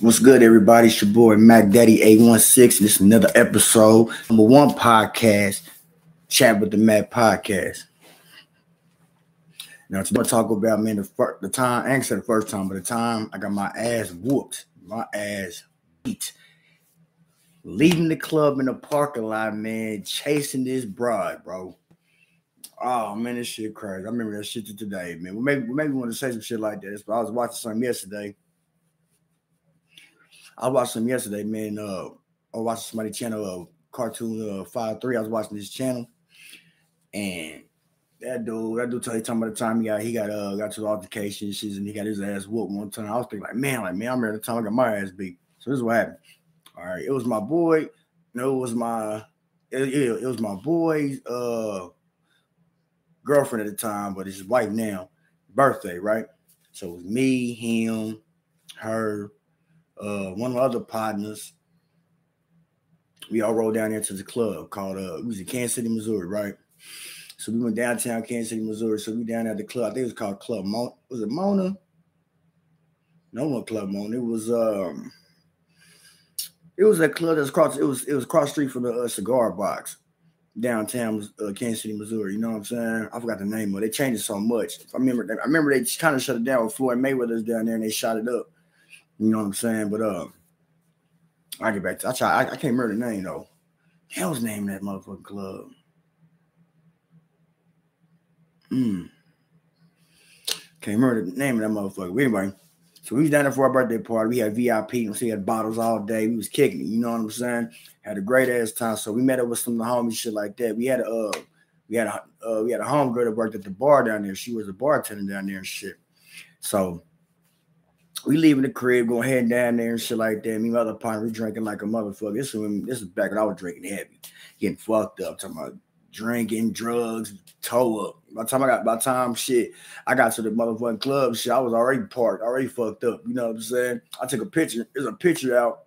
What's good, everybody? It's your boy Mac Daddy 816. This is another episode, number one podcast, Chat with the Mack podcast. Now, today I'm talk about man the, first, the time, I ain't the first time, but the time I got my ass whooped, my ass beat. Leaving the club in the parking lot, man, chasing this broad, bro. Oh man, this shit crazy. I remember that shit to today, man. Well, maybe maybe want to say some shit like that. But I was watching something yesterday I watched them yesterday, man. Uh, I watched somebody channel uh cartoon uh five three. I was watching this channel, and that dude, that dude, tell you talking about the time he got he got uh got to the altercation and he got his ass whooped one time. I was thinking like, man, like man, I remember the time I got my ass beat. So this is what happened. All right, it was my boy. No, it was my it, it, it was my boy's uh girlfriend at the time, but his wife now. Birthday, right? So it was me, him, her, uh, one of my other partners, we all rode down there to the club called uh, it was in Kansas City, Missouri, right? So we went downtown Kansas City, Missouri. So we down at the club. I think it was called Club Mona. Was it Mona? No one Club Mona. It was um, it was a club that's across. It was it was cross street from the uh, cigar box downtown uh, Kansas City, Missouri. You know what I'm saying? I forgot the name of it. They changed it so much. I remember. I remember they kind of shut it down with Floyd Mayweather's down there, and they shot it up. You know what I'm saying? But uh, I get back to I try. I, I can't remember the name though. Hell's name that motherfucking club. Hmm. Can't remember the name of that motherfucker. But anyway, so we was down there for our birthday party. We had VIP. So we had bottles all day. We was kicking it. You know what I'm saying? Had a great ass time. So we met up with some of the homies, shit like that. We had a uh, we had a uh, we had a homegirl that worked at the bar down there. She was a bartender down there and shit. So we leaving the crib, going head down there and shit like that. Me my other partner, we drinking like a motherfucker. This is this is back when I was drinking heavy, getting fucked up, talking about drinking, drugs, toe up. By the time I got by time shit, I got to the motherfucking club, shit, I was already parked, already fucked up. You know what I'm saying? I took a picture. There's a picture out.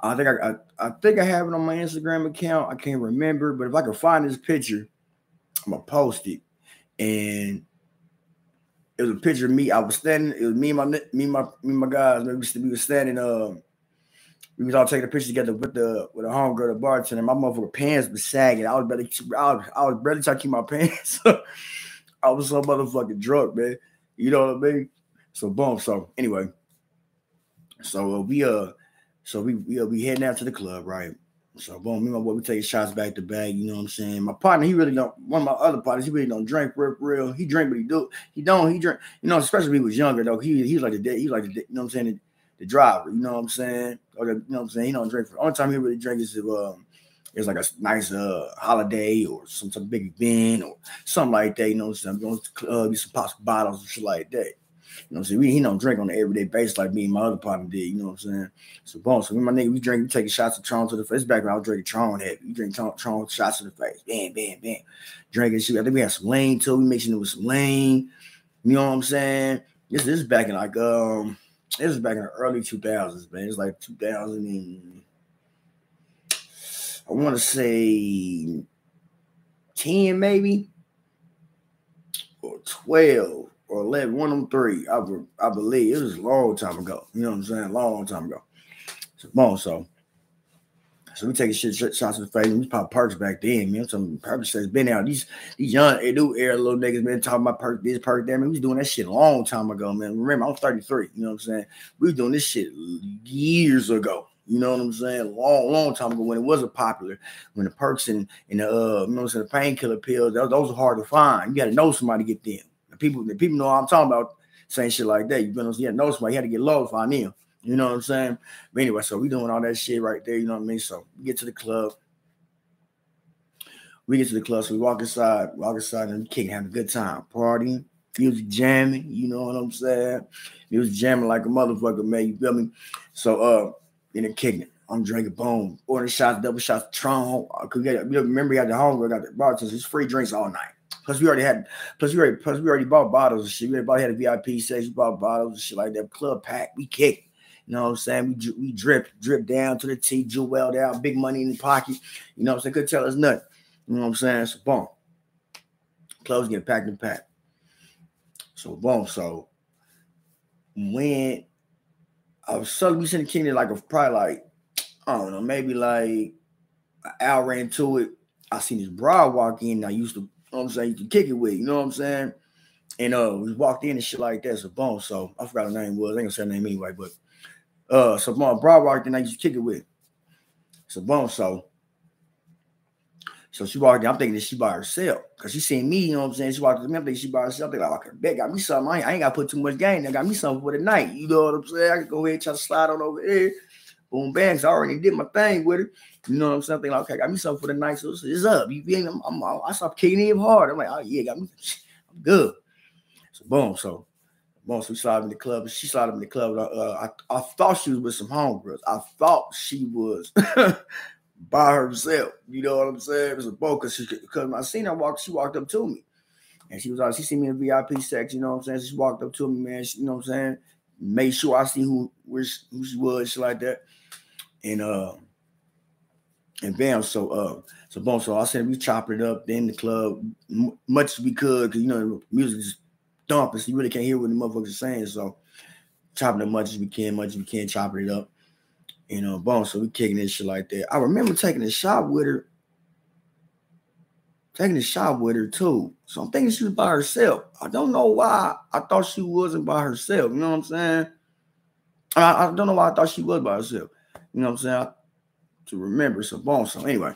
I think I, I I think I have it on my Instagram account. I can't remember, but if I can find this picture, I'm gonna post it. And it was a picture of me. I was standing. It was me and my me and my me and my guys. We was, we was standing. Uh, we was all taking a picture together with the with a homegirl, the bartender. My motherfucker pants was sagging. I was barely, I was, I was barely trying to keep my pants. I was so motherfucking drunk, man. You know what I mean? So boom. So anyway, so uh, we uh, so we we uh, we heading out to the club, right? So boom, me and my boy, we take shots back to back. You know what I'm saying? My partner, he really don't. One of my other partners, he really don't drink real. real. He drink, but he do. He don't. He drink. You know, especially when he was younger though. He he's like the day, he like the you know what I'm saying the, the driver. You know what I'm saying? Or the, you know what I'm saying? He don't drink. For, the only time he really drink is if um it's like a nice uh holiday or some some big event or something like that. You know, some going to the club, some pop bottles and shit like that. You know what I'm saying? We, he don't drink on an everyday basis like me and my other partner did. You know what I'm saying? So, boom. So, me my nigga, we drink, we taking shots of Tron to the face. Back when I was drinking Tron heavy. We drink Tron, Tron shots to the face. Bam, bam, bam. Drinking shit. I think we had some lane too. We mixing it with some lane. You know what I'm saying? This, this is back in like, um, this is back in the early 2000s, man. It's like 2000 and I want to say 10 maybe or 12 or 11, one of them three, I, I believe. It was a long time ago. You know what I'm saying? Long time ago. So, bon, so, so we taking shit, shit shots in the face. We pop perks back then, man. Some perks has been out. These these young new era little niggas been talking about perk this, perk that. Man, we was doing that shit a long time ago, man. Remember, I'm 33. You know what I'm saying? We was doing this shit years ago. You know what I'm saying? Long, long time ago when it wasn't popular, when the perks and, and the uh, you know what I'm saying, the painkiller pills, those, those are hard to find. You got to know somebody to get them people the people know I'm talking about saying shit like that. You know, yeah, know somebody had to get low find them. You know what I'm saying? But anyway, so we doing all that shit right there. You know what I mean? So we get to the club. We get to the club, so we walk inside, walk inside, and kicking, having a good time, partying, music jamming. You know what I'm saying? Music jamming like a motherfucker, man. You feel me? So uh, in the kicking. I'm drinking boom, ordering shots, double shots, Tron. Cause we got, remember we got the home, we got the bartenders, it's free drinks all night. Plus, we already had, plus we already, plus we already bought bottles and shit. We already had a VIP section, bought bottles and shit like that. Club pack, we kicked. You know what I'm saying? We we drip, drip down to the T, jewel down, big money in the pocket. You know what I'm saying? Could tell us nothing. You know what I'm saying? So boom. Clothes get packed and packed. So boom. So when I was suddenly sitting kicking it like a probably like I don't know, maybe like an hour into it. I seen this broad walk in. I used to, know what I'm saying, you can kick it with, you know what I'm saying? And uh we walked in and shit like that. So boom. So I forgot her name was. I ain't gonna say her name anyway, but uh so boom, broad walked in, I used to kick it with. So boom, so so she walked in. I'm thinking that she by herself because she seen me. You know what I'm saying? She walked in. I'm thinking she by herself. I'm like, okay, bet got me something. I ain't, ain't got to put too much game. I got me something for the night. You know what I'm saying? I can go ahead and try to slide on over there. Boom, bang. So I already did my thing with it. You know what I'm saying? Okay, got me something for the night. So it's up. You feel? I'm, I'm, I kicking him hard. I'm like, oh yeah, got me. I'm good. So boom. So boom. So we slide in the club. She slid in the club. Uh, I, I thought she was with some homegirls. I thought she was by herself. You know what I'm saying? It was a boat because because I seen her walk, she walked up to me. And she was like, she seen me in VIP section, you know what I'm saying? She walked up to me, man. She, you know what I'm saying? Made sure I see who where she, who she was, like that. And uh and bam, so uh so boom, so I said we chop it up in the club m- much as we could, because you know music is dumping, so you really can't hear what the motherfuckers saying. So chopping as much as we can, much as we can, chopping it up. You know, boom. So we kicking this shit like that. I remember taking a shot with her, taking a shot with her too. So I'm thinking she was by herself. I don't know why I thought she wasn't by herself. You know what I'm saying? I, I don't know why I thought she was by herself. You know what I'm saying? To remember. So boom. So anyway,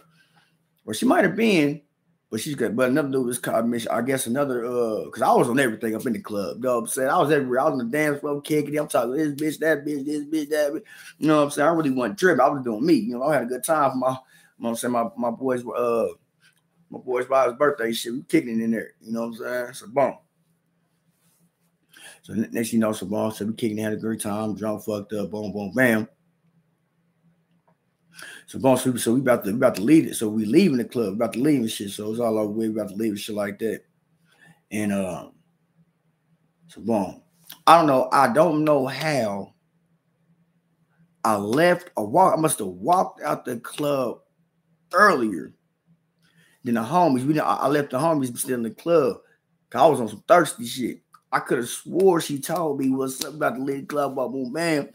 well, she might have been, but she's good. But another dude was called Miss. I guess another uh, because I was on everything up in the club. You know what I'm saying? I was everywhere. I was on the dance floor kicking. I'm talking this bitch, that bitch, this bitch, that bitch. You know what I'm saying? I really wasn't tripping. I was doing me. You know, I had a good time for my, you know what I'm saying? My my boys were uh my boys by his birthday shit. We kicking in there. You know what I'm saying? So boom. So next you know, boom. So we kicking, had a great time, drunk, fucked up, boom, boom, bam. So boom, so, so we about to we about to leave it. So we leaving the club, about to leave and shit. So it's all over we about to leave and shit like that. And um, so boom. I don't know. I don't know how I left or walk. I must have walked out the club earlier than the homies. We I left the homies still in the club. Cause I was on some thirsty shit. I could have swore she told me was something about the lead club, boom, bam.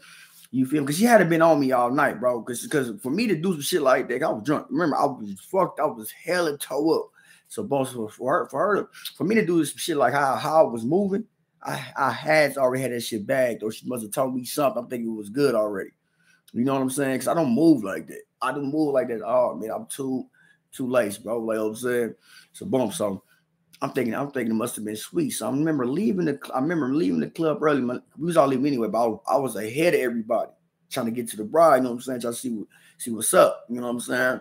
You feel? Because she hadn't been on me all night, bro. Because because for me to do some shit like that, I was drunk. Remember, I was fucked. I was hella toe up. So, boss for her, for her, for me to do some shit like how, how I was moving, I I had already had that shit bagged, or she must have told me something. I'm thinking it was good already. You know what I'm saying? Because I don't move like that. I don't move like that. Oh man, I'm too too late, bro. Like I'm saying. So boom. So I'm thinking, I'm thinking it must have been sweet. So I remember leaving the, I remember leaving the club early. we was all leaving anyway, but I, I, was ahead of everybody, trying to get to the bride. You know what I'm saying? Trying to see what, see what's up. You know what I'm saying?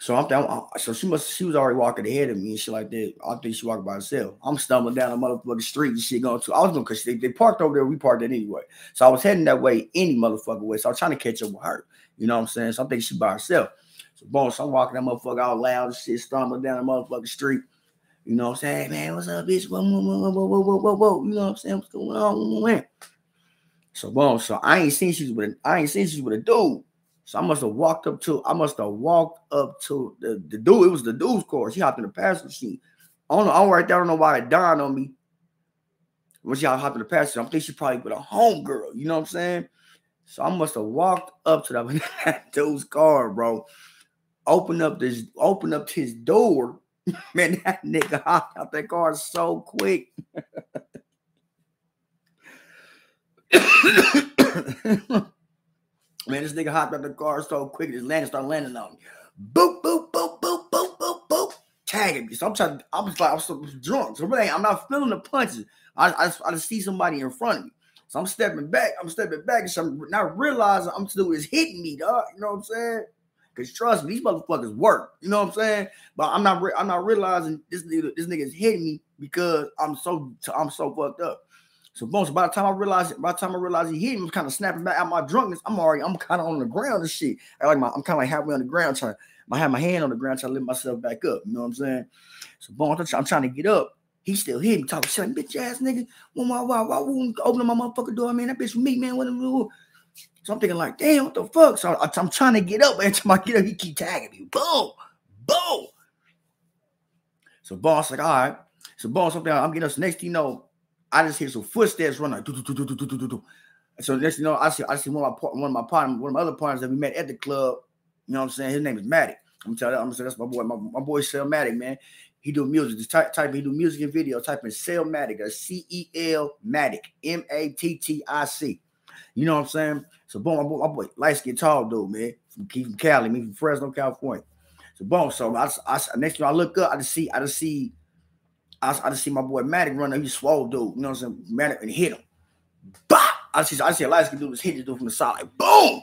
So I'm down. So she must, she was already walking ahead of me and shit like that. I think she walked by herself. I'm stumbling down a motherfucking street and shit going to. I was going because they, they parked over there. We parked it anyway. So I was heading that way any motherfucking way. So I was trying to catch up with her. You know what I'm saying? So I'm thinking she by herself. So boom, so I'm walking that motherfucker out loud and shit, stumbling down the motherfucking street. You know what I'm saying? Man, what's up, bitch? Whoa, whoa, whoa, whoa, whoa, whoa, whoa, whoa. You know what I'm saying? What's going on? So boom. So I ain't seen she's with a, I ain't seen she's with a dude. So I must have walked up to I must have walked up to the, the dude. It was the dude's car. She hopped in the passenger seat. I don't know. I'm right there. I don't know why it dawned on me. When she hopped in the passenger, I'm thinking she probably with a homegirl. You know what I'm saying? So I must have walked up to that dude's car, bro. Open up this, open up his door Man, that nigga hopped out that car so quick. Man, this nigga hopped out the car so quick, his landing started landing on me. Boop, boop, boop, boop, boop, boop, boop. Tagging me. So I'm trying, I was like, I'm so drunk. So really, I'm not feeling the punches. I, I, I just see somebody in front of me. So I'm stepping back. I'm stepping back. And so I'm not realizing I'm still is hitting me, dog. You know what I'm saying? Cause trust me, these motherfuckers work. You know what I'm saying? But I'm not. Re- I'm not realizing this nigga. This nigga's hitting me because I'm so. I'm so fucked up. So boom. By the time I realize, by the time I realize he hit me, I'm kind of snapping back out my drunkenness. I'm already. I'm kind of on the ground and shit. I like my. I'm kind of like halfway on the ground trying. I have my hand on the ground trying to lift myself back up. You know what I'm saying? So boom. I'm trying to get up. He still hitting, talking shit like bitch ass nigga. Why, why, why, why open my motherfucking door, man? That bitch me, man. What so I'm thinking like, damn, what the fuck? So I, am trying to get up. Every time I get up, he keep tagging me. Boom, boom. So boss like, all right. So boss, I'm, I'm getting us. Next thing you know, I just hear some footsteps running. Like, So next, you know, I see I see one of my one of my partners, one of my other partners that we met at the club. You know what I'm saying? His name is Mattic. I'm telling you, I'm gonna say that's my boy, my, my boy Cel Mattic, man. He do music. Just type, type he do music and video. Type in Cel Mattic, a C E L Mattic, M A T T I C. You know what I'm saying? So boom, my boy, my boy, light tall dude, man. From, from Cali, me from Fresno, California. So boom, so I, I, next time I look up, I just see, I just see, I, I just see my boy Mattic running. He's swole dude. You know what I'm saying? Mattic and hit him. Bah! I see, I see a light skin dude just hit this dude from the side, like boom.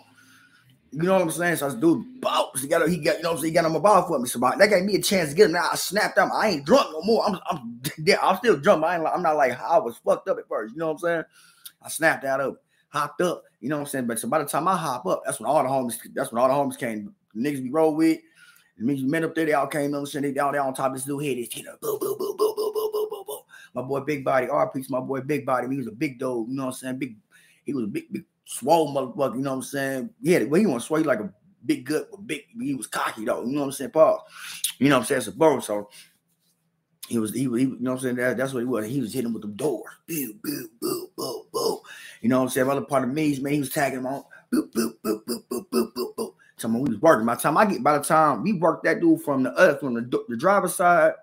You know what I'm saying? So was dude, bounce. He got, he got, you know what I'm saying? He got on my ball for me. So that gave me a chance to get him. Now I snapped out. I ain't drunk no more. I'm, I'm, yeah, I'm still drunk. I ain't, I'm not like I was fucked up at first. You know what I'm saying? I snapped out of, hopped up. You know what I'm saying? But so by the time I hop up, that's when all the homies, that's when all the homies came. The niggas we roll with, the niggas met up there, they all came up and they all there on top of this little head. It's you know, boo, boo, boo, boo, boo, boo, boo, boo, boo. My boy Big Body, RP's my boy Big Body. He was a big dog. You know what I'm saying? Big, he was a big, big swole motherfucker. You know what I'm saying? Yeah, well, he was to sway like a big gut, but big. He was cocky though. You know what I'm saying, Paul? You know what I'm saying? A bro. So he was, he was, he, you know what I'm saying? That, that's what he was. He was hitting with the door. Boo, boo, boo, boo, boo. You know what I'm saying? Other part of me, man, he was tagging him on. Boop, boop, boop, boop, boop, boop, boop, boop. So when we was working, by the time I get, by the time we worked that dude from the other, from the, the driver's side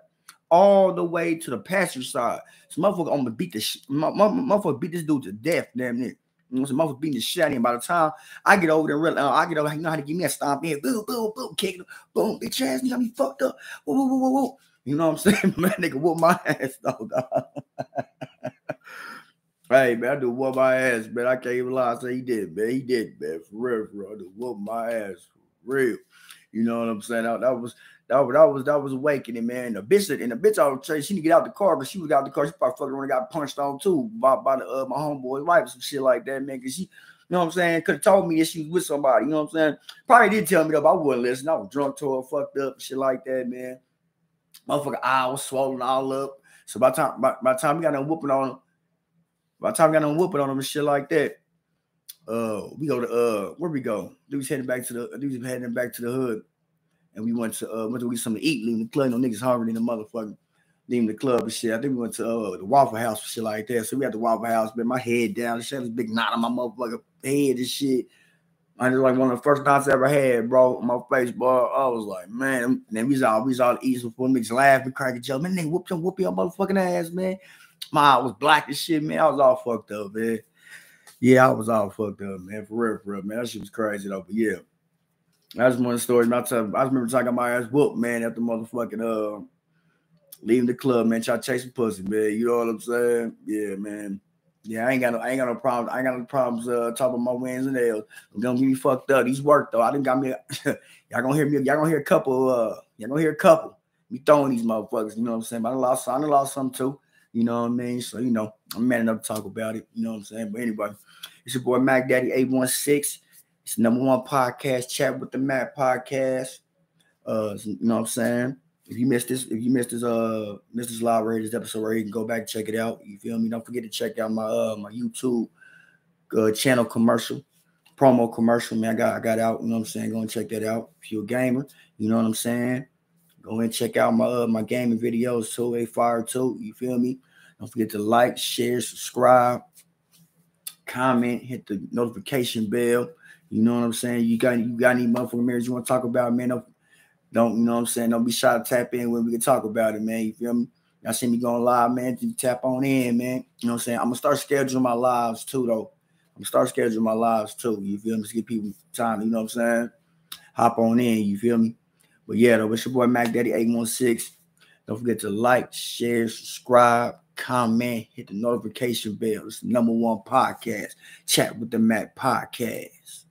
all the way to the passenger side. So motherfucker, I'm gonna beat the sh- motherfucker beat this dude to death, damn near. You know, some motherfucker beating the shit out of him. By the time I get over there, real, uh, I get over, you know how to give me a stomp in, boom, boom, boom, kicking, boom, bitch ass, you got me fucked up. Whoa, whoa, whoa, whoa, whoa. You know what I'm saying? Man, nigga whoop my ass though, dog. hey, man, I do whoop my ass, man. I can't even lie. I say he did, man. He did, man. For real, for real. I do whoop my ass for real. You know what I'm saying? That, that was that was that was that was awakening, man. The bitch and the bitch I was saying she didn't get out the car, but she was out the car. She probably fucking got punched on too by, by the uh, my homeboy's wife some shit like that, man. Cause she, you know what I'm saying, could have told me that she was with somebody, you know what I'm saying? Probably did tell me that, but I wouldn't listen. I was drunk to her, fucked up, shit like that, man. Motherfucker, eye was swollen all up. So by time by, by time we got done whooping on him, by the time I got done whooping on him and shit like that, uh, we go to uh, where we go? Dude's heading back to the dude's heading back to the hood and we went to uh went to get something to eat, leaving the club. No niggas hungry in the motherfucker, leaving the club and shit. I think we went to uh, the Waffle House and shit like that. So we at the Waffle House, man. My head down, shit, this big knot on my motherfucker head and shit. I just like one of the first knots I ever had, bro, on my face, bro. I was like, man, and then we was all we was all eating before niggas laughing, cracking jokes. Man, they whoop them, whoop your motherfucking ass, man. My eye was black as shit, man. I was all fucked up, man. Yeah, I was all fucked up, man. For real, for real, man. That shit was crazy though. But yeah. That's one story. My time, I, tell, I remember talking my ass whooped, man, after motherfucking uh leaving the club, man. Try chasing pussy, man. You know what I'm saying? Yeah, man. Yeah, I ain't got no, I ain't got no problems. I ain't got no problems uh talking my wins and nails. I'm gonna get me fucked up. These work though. I didn't got me. y'all gonna hear me. Y'all gonna hear a couple. Uh, y'all gonna hear a couple. Me throwing these motherfuckers. You know what I'm saying? But I lost. I lost some too. You know what I mean? So you know, I'm man enough to talk about it. You know what I'm saying? But anyway, it's your boy Mac Daddy eight one six. It's number one podcast, Chat with the Mack podcast. Uh, you know what I'm saying? If you missed this, if you missed this, uh, missed this live episode, right, you can go back and check it out. You feel me? Don't forget to check out my uh my YouTube uh, channel commercial, promo commercial. Man, I got I got out. You know what I'm saying? Go and check that out. If you're a gamer, you know what I'm saying. Go and check out my uh, my gaming videos too. A fire too. You feel me? Don't forget to like, share, subscribe, comment, hit the notification bell. You know what I'm saying? You got you got any motherfucking marriage you want to talk about, man? Don't, don't you know what I'm saying? Don't be shy to tap in when we can talk about it, man. You feel me? Y'all see me going live, man. You tap on in, man. You know what I'm saying? I'm gonna start scheduling my lives too, though. I'm gonna start scheduling my lives too. You feel me? Just give people time, you know what I'm saying? Hop on in, you feel me? But yeah, though, it's your boy Mac Daddy 816. Don't forget to like, share, subscribe, comment, hit the notification bell. It's number one podcast. Chat with the Mack podcast.